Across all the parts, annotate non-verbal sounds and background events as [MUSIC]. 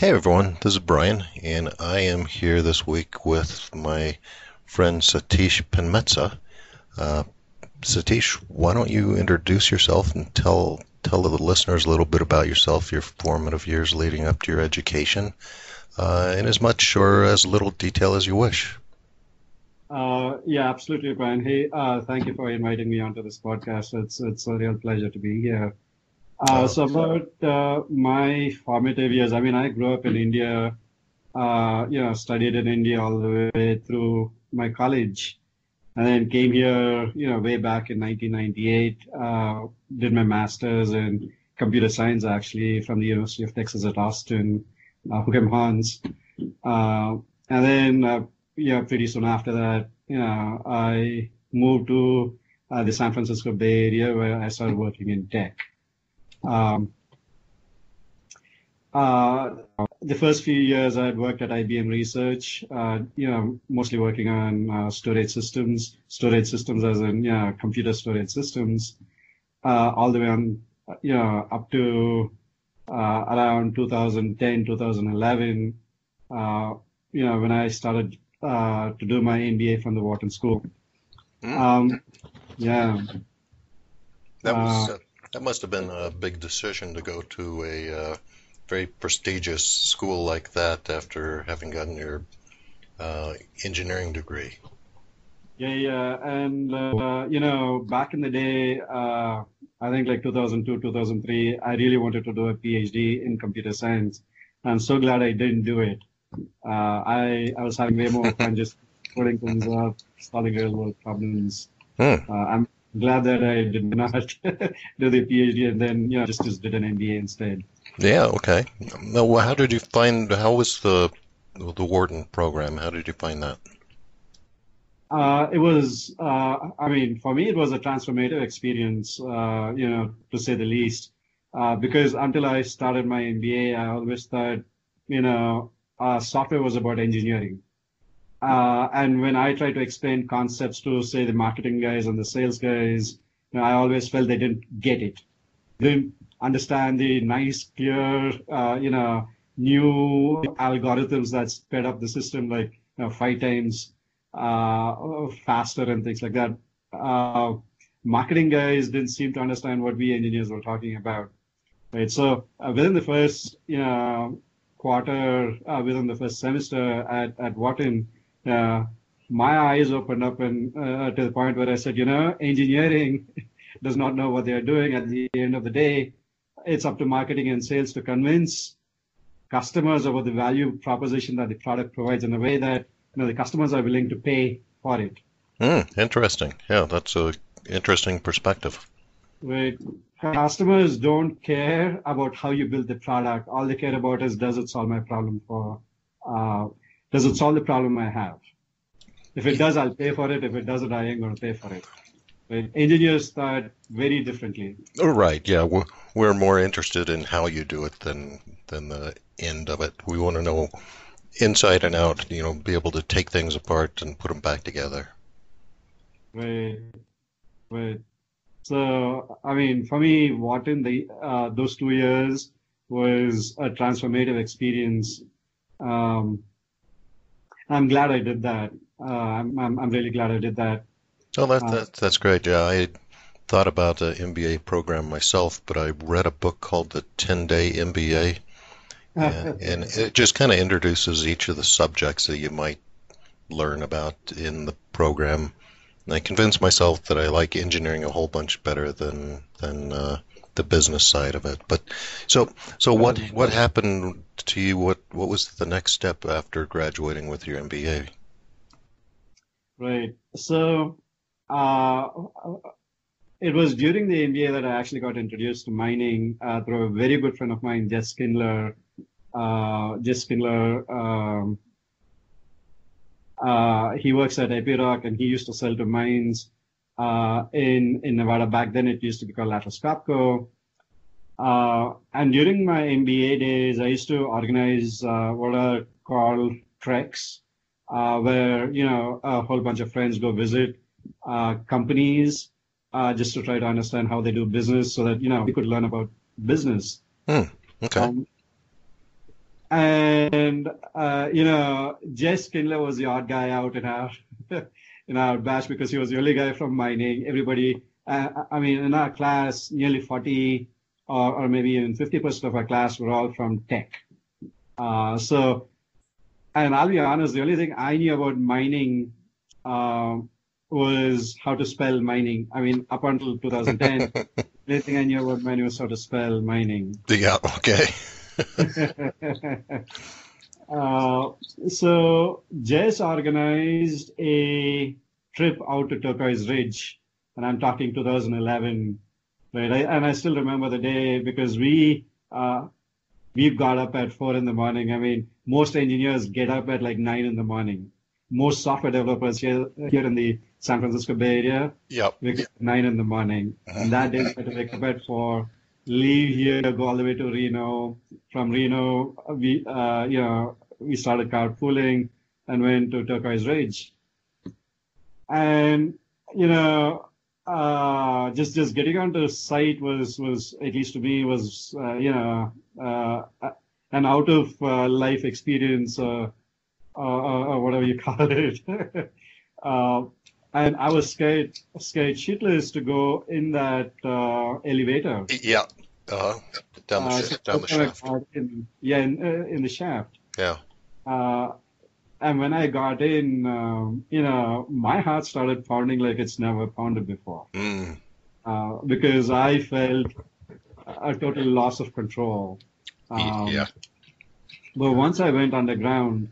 Hey everyone, this is Brian, and I am here this week with my friend Satish Penmetsa. Uh, Satish, why don't you introduce yourself and tell tell the listeners a little bit about yourself, your formative years leading up to your education, uh, in as much or as little detail as you wish. Uh, yeah, absolutely, Brian. Hey, uh, thank you for inviting me onto this podcast. It's it's a real pleasure to be here. Uh, so about uh, my formative years, I mean, I grew up in India, uh, you know, studied in India all the way through my college, and then came here, you know, way back in 1998. Uh, did my master's in computer science actually from the University of Texas at Austin, uh, Hook'em Horns, uh, and then uh, yeah, pretty soon after that, you know, I moved to uh, the San Francisco Bay Area where I started working in tech. Um, uh, the first few years I had worked at IBM Research, uh, you know, mostly working on uh, storage systems, storage systems as in, yeah, you know, computer storage systems, uh, all the way on, you know, up to uh, around 2010, 2011, uh, you know, when I started to do my MBA from the Wharton School. Mm. Um, yeah. That was that must have been a big decision to go to a uh, very prestigious school like that after having gotten your uh, engineering degree. Yeah, yeah, and uh, you know, back in the day, uh, I think like 2002, 2003, I really wanted to do a PhD in computer science. I'm so glad I didn't do it. Uh, I I was having way more [LAUGHS] fun just putting things up, solving real world problems. Hmm. Uh, I'm glad that I did not [LAUGHS] do the PhD and then you know just just did an MBA instead. Yeah. Okay. Now, how did you find? How was the the Wharton program? How did you find that? Uh, it was, uh, I mean, for me, it was a transformative experience, uh, you know, to say the least. Uh, because until I started my MBA, I always thought, you know, uh, software was about engineering. Uh, and when I try to explain concepts to, say, the marketing guys and the sales guys, you know, I always felt they didn't get it. They didn't understand the nice, clear, uh, you know, new algorithms that sped up the system like you know, five times uh, faster and things like that. Uh, marketing guys didn't seem to understand what we engineers were talking about. Right. So uh, within the first, you know, quarter, uh, within the first semester at at Wharton, uh, my eyes opened up and uh, to the point where I said, you know, engineering [LAUGHS] does not know what they are doing. At the end of the day, it's up to marketing and sales to convince customers about the value proposition that the product provides in a way that you know the customers are willing to pay for it. Mm, interesting. Yeah, that's a interesting perspective. Right. Customers don't care about how you build the product. All they care about is does it solve my problem for uh, does it solve the problem I have? If it does, I'll pay for it. If it doesn't, I ain't going to pay for it. Right? Engineers thought very differently. Oh, right. Yeah. We're, we're more interested in how you do it than, than the end of it. We want to know inside and out, you know, be able to take things apart and put them back together. Right. Right. So, I mean, for me, Wharton, the, uh, those two years was a transformative experience. Um, I'm glad I did that. Uh, I'm, I'm, I'm really glad I did that. Oh, that, uh, that that's great. Yeah, I thought about an MBA program myself, but I read a book called the 10 Day MBA, and, and it just kind of introduces each of the subjects that you might learn about in the program. And I convinced myself that I like engineering a whole bunch better than than uh, the business side of it. But so so what what happened to you? What what was the next step after graduating with your MBA? Right. So uh, it was during the MBA that I actually got introduced to mining uh, through a very good friend of mine, Jess Spindler. Uh, Jess Spindler. Um, Uh, he works at Epiroc and he used to sell to mines uh, in in Nevada. Back then, it used to be called Atlas Copco. Uh, and during my MBA days, I used to organize uh, what are called treks, uh, where you know a whole bunch of friends go visit uh, companies uh, just to try to understand how they do business, so that you know we could learn about business. Hmm. Okay. Um, and uh, you know, Jess Spindler was the odd guy out in our [LAUGHS] in our batch because he was the only guy from mining. Everybody, uh, I mean, in our class, nearly 40 or, or maybe even 50% of our class were all from tech. Uh, so, and I'll be honest, the only thing I knew about mining uh, was how to spell mining. I mean, up until 2010, the [LAUGHS] only thing I knew about mining was how to spell mining. Yeah, okay. [LAUGHS] uh, so Jess organized a trip out to Turquoise Ridge, and I'm talking 2011, right? I, and I still remember the day because we uh, we got up at four in the morning. I mean, most engineers get up at like nine in the morning. Most software developers here here in the San Francisco Bay Area yep. wake up at nine in the morning, and that day I had to wake up at four leave here, go all the way to Reno. From Reno, we uh, you know we started carpooling and went to Turquoise Ridge. And you know, uh, just just getting onto the site was was at least to me was uh, you know uh, an out of uh, life experience or, or, whatever you [LAUGHS] call it. [LAUGHS] Uh, and I was scared, scared shitless to go in that uh, elevator. Yeah, uh, down the, uh, sh- down the shaft. In, yeah, in, uh, in the shaft. Yeah. And when I got in, um, you know, my heart started pounding like it's never pounded before. Mm. Uh, because I felt a total loss of control. Um, yeah. But once I went underground,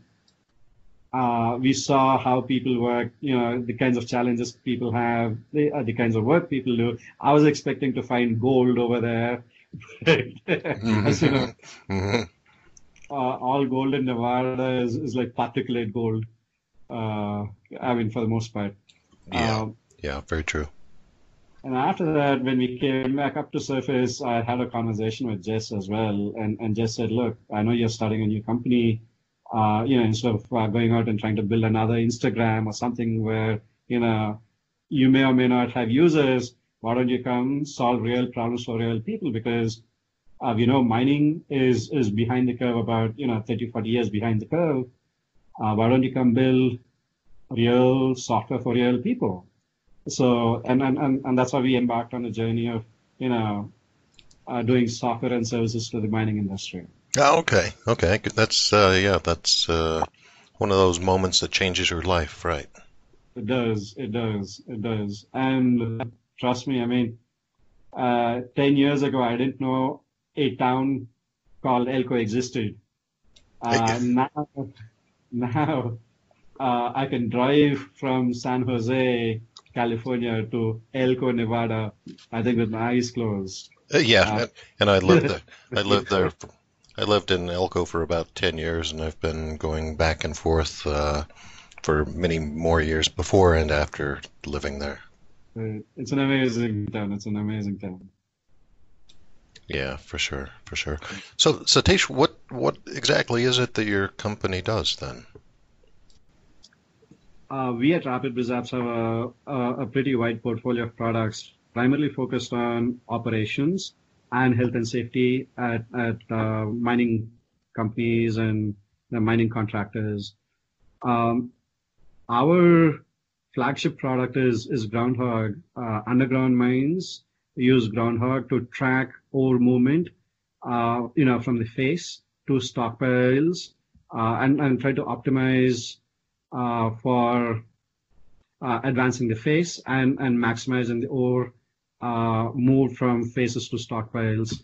uh, we saw how people work, you know, the kinds of challenges people have, the, uh, the kinds of work people do. I was expecting to find gold over there. [LAUGHS] mm-hmm. As you know, mm-hmm. Uh, all gold in Nevada is, is like particulate gold. Uh, I mean, for the most part. Yeah, um, yeah, very true. And after that, when we came back up to surface, I had a conversation with Jess as well. And, and Jess said, look, I know you're starting a new company uh, you know, instead of uh, going out and trying to build another Instagram or something where, you know, you may or may not have users, why don't you come solve real problems for real people? Because, uh, you know, mining is, is behind the curve about, you know, 30, 40 years behind the curve. Uh, why don't you come build real software for real people? So, and, and, and, and that's why we embarked on a journey of, you know, uh, doing software and services to the mining industry. Oh, okay, okay. That's uh, yeah, that's uh, one of those moments that changes your life, right? It does, it does, it does. And trust me, I mean, uh, ten years ago, I didn't know a town called Elko existed. Uh, now, now uh, I can drive from San Jose, California, to Elko, Nevada. I think with my eyes closed. Uh, yeah, and I lived there. [LAUGHS] I lived there I lived in Elko for about 10 years, and I've been going back and forth uh, for many more years before and after living there. It's an amazing town. It's an amazing town. Yeah, for sure, for sure. So, Satish, what what exactly is it that your company does then? Uh, we at Rapid Apps have a, a, a pretty wide portfolio of products, primarily focused on operations and health and safety at, at uh, mining companies and the mining contractors. Um, our flagship product is, is Groundhog. Uh, underground mines use Groundhog to track ore movement, uh, you know, from the face to stockpiles, uh, and, and try to optimize uh, for uh, advancing the face and, and maximizing the ore moved from faces to stockpiles.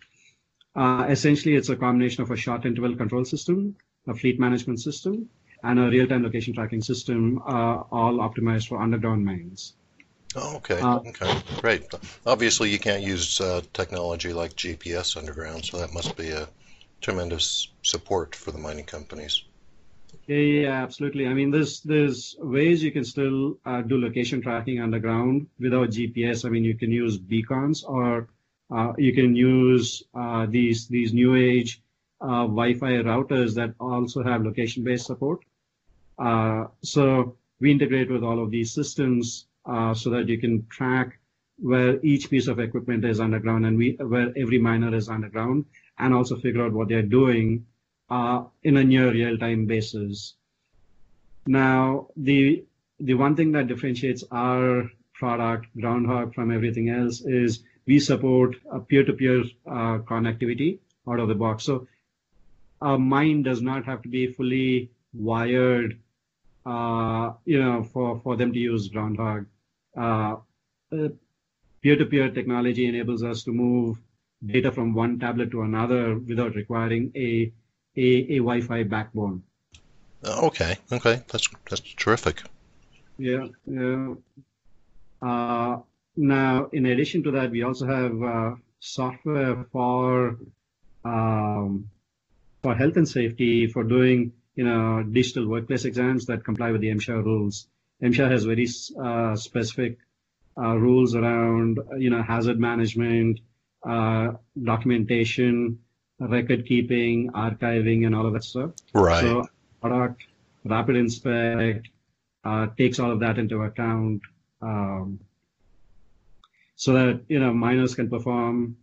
Essentially, it's a combination of a short interval control system, a fleet management system, and a real-time location tracking system, all optimized for underground mines. Oh, okay. Uh, okay. Great. Obviously, you can't use uh, technology like GPS underground, so that must be a tremendous support for the mining companies. Yeah, absolutely. I mean, there's there's ways you can still uh, do location tracking underground without GPS. I mean, you can use beacons or uh, you can use uh, these these new age uh, Wi-Fi routers that also have location-based support. Uh, so we integrate with all of these systems uh, so that you can track where each piece of equipment is underground and we where every miner is underground, and also figure out what they're doing uh, in a near real-time basis. Now, the the one thing that differentiates our product, Groundhog, from everything else is we support peer-to-peer uh, connectivity out of the box. So a mine does not have to be fully wired, uh, you know, for, for them to use Groundhog. Uh, uh, peer-to-peer technology enables us to move data from one tablet to another without requiring a a, a Wi-Fi backbone. Okay, okay, that's that's terrific. Yeah, yeah. Uh, now, in addition to that, we also have uh, software for um, for health and safety for doing you know digital workplace exams that comply with the MSHA rules. MSHA has very uh, specific uh, rules around you know hazard management, uh, documentation, record keeping, archiving, and all of that stuff. Right. So product Rapid Inspect uh, takes all of that into account. Um, so that you know miners can perform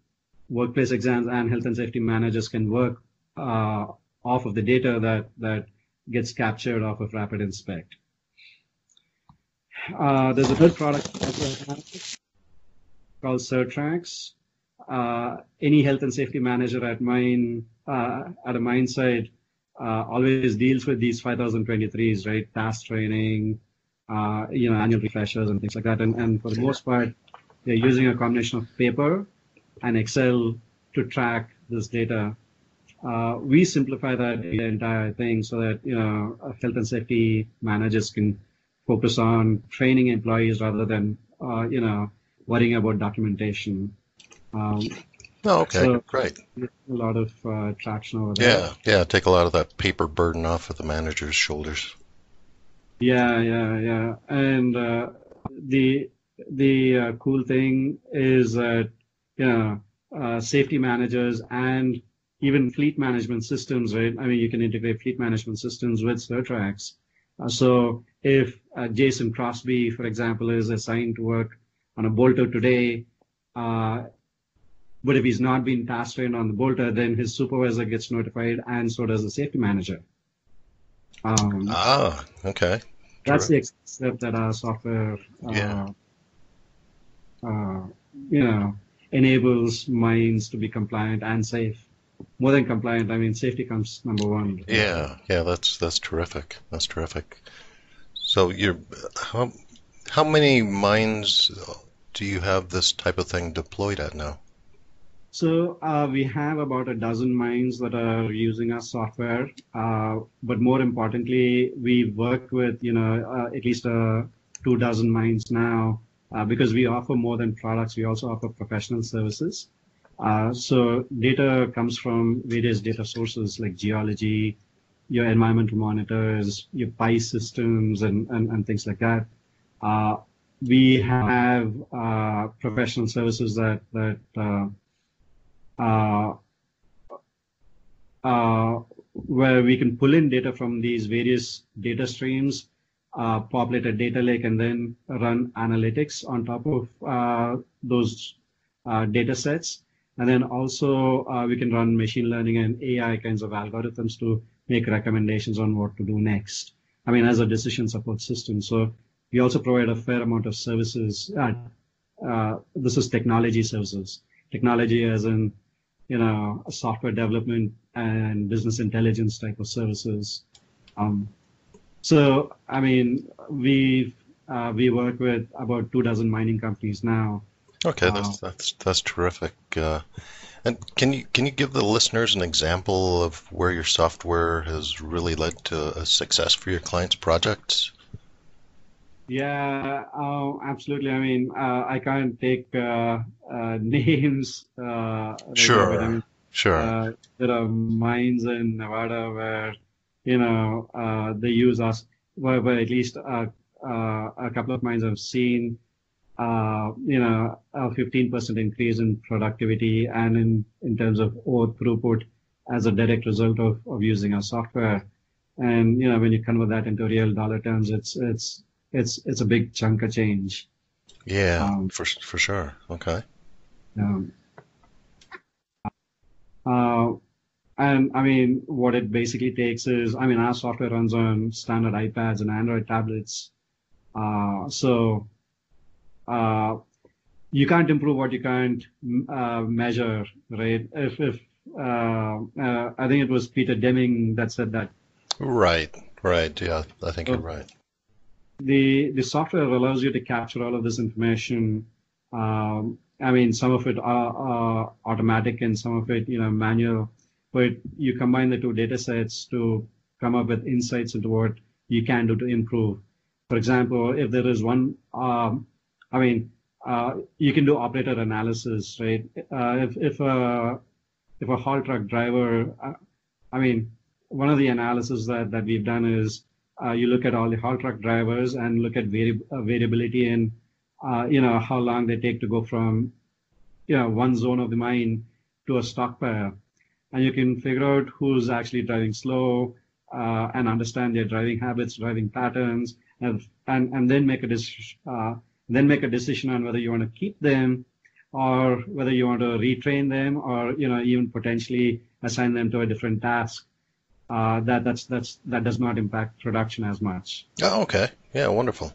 workplace exams and health and safety managers can work uh, off of the data that that gets captured off of Rapid Inspect. Uh, there's a third product called Certrax. Uh, any health and safety manager at mine uh, at a mine site uh, always deals with these 5023s, right? Task training, uh, you know, annual refreshers and things like that. And, and for the most part, they're using a combination of paper and Excel to track this data. Uh, we simplify that entire thing so that you know health and safety managers can focus on training employees rather than uh, you know worrying about documentation. Um, oh, okay, so great. A lot of uh, traction over there. Yeah, yeah, take a lot of that paper burden off of the manager's shoulders. Yeah, yeah, yeah. And uh, the the uh, cool thing is that you know uh, safety managers and even fleet management systems, right? I mean, you can integrate fleet management systems with Certrax. Uh, so if uh, Jason Crosby, for example, is assigned to work on a bolter today, uh, but if he's not been task trained on the bolter, then his supervisor gets notified, and so does the safety manager. Um, Ah, okay. that's the step that our software, uh, Yeah. uh, you know, enables mines to be compliant and safe. More than compliant, I mean, safety comes number one. Yeah, yeah, that's that's terrific. That's terrific. So you're how how many mines do you have this type of thing deployed at now? So uh, we have about a dozen mines that are using our software, uh, but more importantly, we work with you know uh, at least uh, two dozen mines now uh, because we offer more than products. We also offer professional services. Uh, so data comes from various data sources like geology, your environmental monitors, your PI systems, and and, and things like that. Uh, we have uh, professional services that that uh, uh, uh, where we can pull in data from these various data streams, populate a data lake, and then run analytics on top of those data sets. And then also uh, we can run machine learning and AI kinds of algorithms to make recommendations on what to do next. I mean, as a decision support system. So we also provide a fair amount of services. Uh, uh, this is technology services. Technology as in, you know, software development and business intelligence type of services. Um, so, I mean, we uh, we work with about two dozen mining companies now. Okay, Uh, that's that's that's terrific. Uh, and can you can you give the listeners an example of where your software has really led to a success for your clients' projects? Yeah, uh, absolutely. I mean, uh, I can't take uh, uh, [LAUGHS] names. Uh, right now, but I Sure, mean, sure. uh, there are mines in Nevada where you know, uh, they use us, where, where at least uh, uh, a couple of mines I've seen, uh, you know, a 15% increase in productivity and in, in terms of ore throughput as a direct result of, of using our software. And, you know, when you convert that into real dollar terms, it's, it's, it's, it's a big chunk of change. Yeah, um, for, for sure. Okay. Um, uh, and I mean, what it basically takes is, I mean, our software runs on standard iPads and Android tablets. Uh, so uh, you can't improve what you can't uh, measure, right? If, if uh, uh, I think it was Peter Deming that said that. Right, right. Yeah, I think so, you're right. The the software allows you to capture all of this information. Um, I mean, some of it are, automatic and some of it, you know, manual. But you combine the two data sets to come up with insights into what you can do to improve. For example, if there is one, um, I mean, uh, you can do operator analysis, right? Uh, if if a if a haul truck driver, uh, I mean, one of the analysis that that we've done is uh, you look at all the haul truck drivers and look at vari- uh, variability in, uh, you know, how long they take to go from, you know, one zone of the mine to a stockpile, and you can figure out who's actually driving slow and understand their driving habits, driving patterns, and and, and then make a decision then make a decision on whether you want to keep them or whether you want to retrain them or you know even potentially assign them to a different task. Uh, that that's that's that does not impact production as much. Oh okay. Yeah wonderful.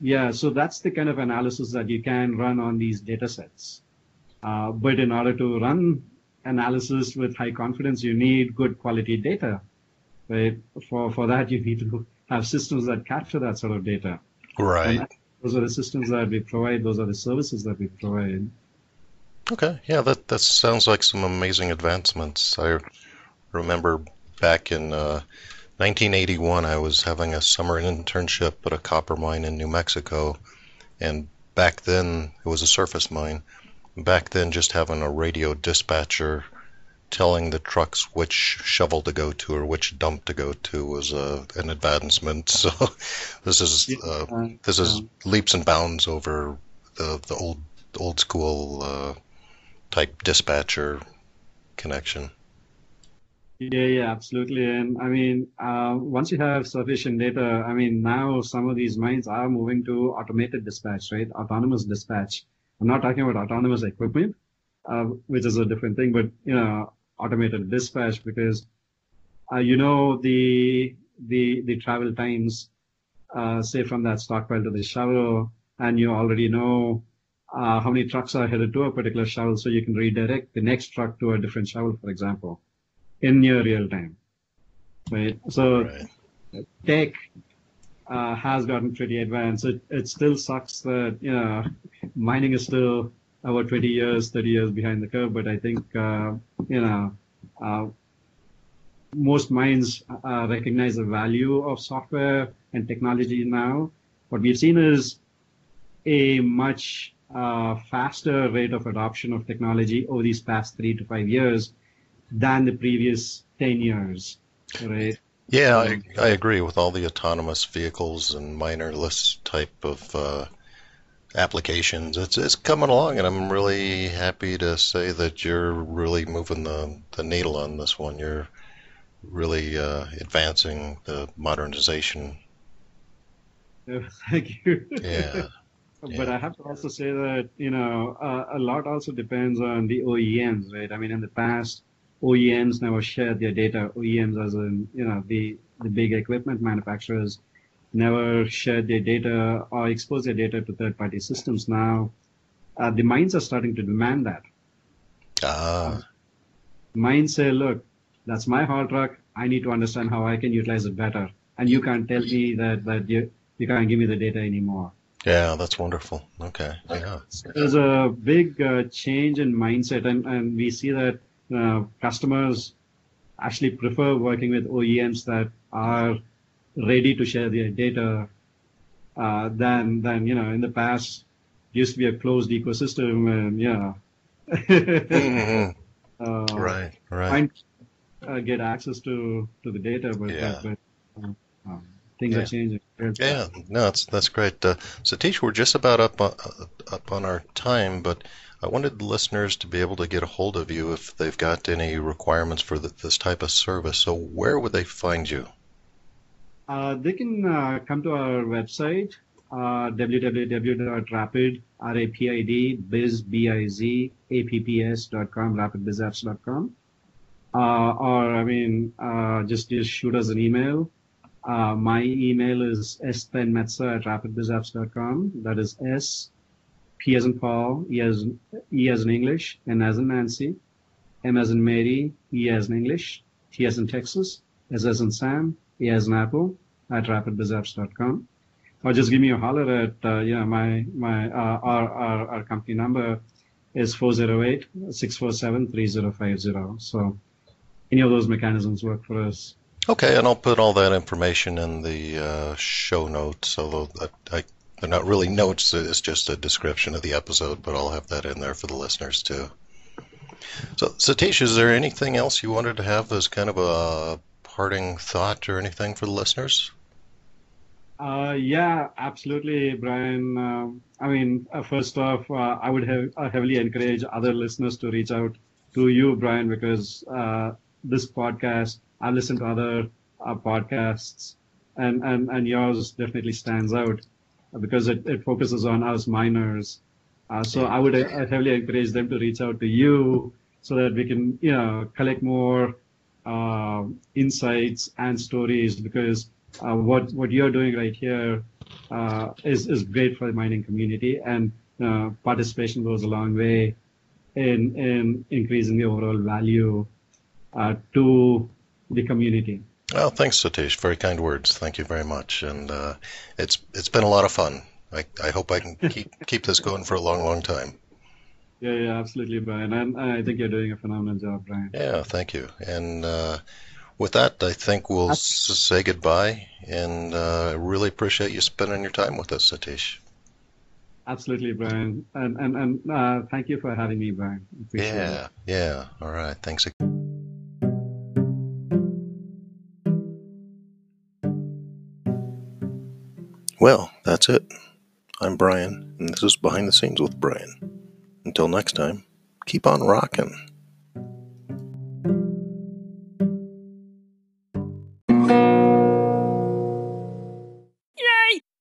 Yeah so that's the kind of analysis that you can run on these data sets. Uh, but in order to run analysis with high confidence you need good quality data right? For for that you need to have systems that capture that sort of data. Right. Those are the systems that we provide. Those are the services that we provide. Okay. Yeah, that that sounds like some amazing advancements. I remember back in uh, 1981, I was having a summer internship at a copper mine in New Mexico, and back then it was a surface mine. Back then, just having a radio dispatcher telling the trucks which shovel to go to or which dump to go to was uh, an advancement. [LAUGHS] So this is uh, this is leaps and bounds over the the old old school uh, type dispatcher connection. Yeah, yeah, absolutely. And I mean, uh, once you have sufficient data, I mean, now some of these mines are moving to automated dispatch, right? Autonomous dispatch. I'm not talking about autonomous equipment, uh, which is a different thing, but you know, automated dispatch because uh, you know the the the travel times, uh, say from that stockpile to the shovel, and you already know uh, how many trucks are headed to a particular shovel, so you can redirect the next truck to a different shovel, for example, in near real time. Right. So right. tech uh, has gotten pretty advanced. It it still sucks that you know mining is still about 20 years, 30 years behind the curve. But I think, uh, you know, uh, most minds uh, recognize the value of software and technology now. What we've seen is a much faster rate of adoption of technology over these past three to five years than the previous 10 years, right? Yeah, I, I agree with all the autonomous vehicles and minerless type of uh, applications. It's it's coming along, and I'm really happy to say that you're really moving the the needle on this one. You're really uh, advancing the modernization. [LAUGHS] thank you. Yeah. [LAUGHS] But I have to also say that you know uh, a lot also depends on the OEMs, right? I mean, in the past, OEMs never shared their data. OEMs, as in you know the the big equipment manufacturers, never shared their data or exposed their data to third party systems. Now, uh, the mines are starting to demand that. Ah. Mines say, look, that's my haul truck. I need to understand how I can utilize it better. And you can't tell me that, that you, you can't give me the data anymore. Yeah, that's wonderful. Okay. Yeah. There's a big uh, change in mindset, and, and we see that uh, customers actually prefer working with OEMs that are ready to share their data uh, than than you know in the past used to be a closed ecosystem and yeah mm-hmm. [LAUGHS] uh, right right find, uh, get access to to the data, but, Yeah. but, but um, things Yeah. are changing. Yeah, no, that's that's great. Uh, Satish, we're just about up on, up on our time, but I wanted the listeners to be able to get a hold of you if they've got any requirements for th this type of service. So where would they find you? Uh, they can uh, come to our website, uh, www.rapid, R-A-P-I-D, biz, B-I-Z, A-P-P-S dot com, rapidbizapps.com. Uh, or, I mean, uh, just, just shoot us an email. Uh, my email is spenmetsa at rapidbizapps.com. That is S, P as in Paul, E as, E as in English, N as in Nancy, M as in Mary, E as in English, T as in Texas, S as in Sam, A as in Apple, at rapidbizapps.com. Or just give me a holler at, uh, yeah, my, my, uh, our, our, our company number is 408-647-3050. So any of those mechanisms work for us. Okay, and I'll put all that information in the uh, show notes, although I, I, they're not really notes, it's just a description of the episode, but I'll have that in there for the listeners too. So, Satish, is there anything else you wanted to have as kind of a parting thought or anything for the listeners? Uh, yeah, absolutely, Brian. Um, I mean, uh, first off, uh, I would have, uh, heavily encourage other listeners to reach out to you, Brian, because uh, this podcast, I've listened to other uh, podcasts, and, and, and yours definitely stands out because it, it focuses on us miners. Uh, so I would uh, heavily encourage them to reach out to you so that we can, you know, collect more uh, insights and stories because uh, what what you're doing right here uh, is is great for the mining community, and uh, participation goes a long way in in increasing the overall value uh, to the community. Well, thanks, Satish. Very kind words. Thank you very much. And uh, it's it's been a lot of fun. I, I hope I can keep keep this going for a long, long time. Yeah, yeah, absolutely, Brian. And I think you're doing a phenomenal job, Brian. Yeah, thank you. And uh, with that, I think we'll s- say goodbye. And uh, I really appreciate you spending your time with us, Satish. Absolutely, Brian. And and and uh, thank you for having me, Brian. Appreciate it. Yeah, yeah. All right. Thanks. ag- Well, that's it. I'm Brian, and this is Behind the Scenes with Brian. Until next time, keep on rocking.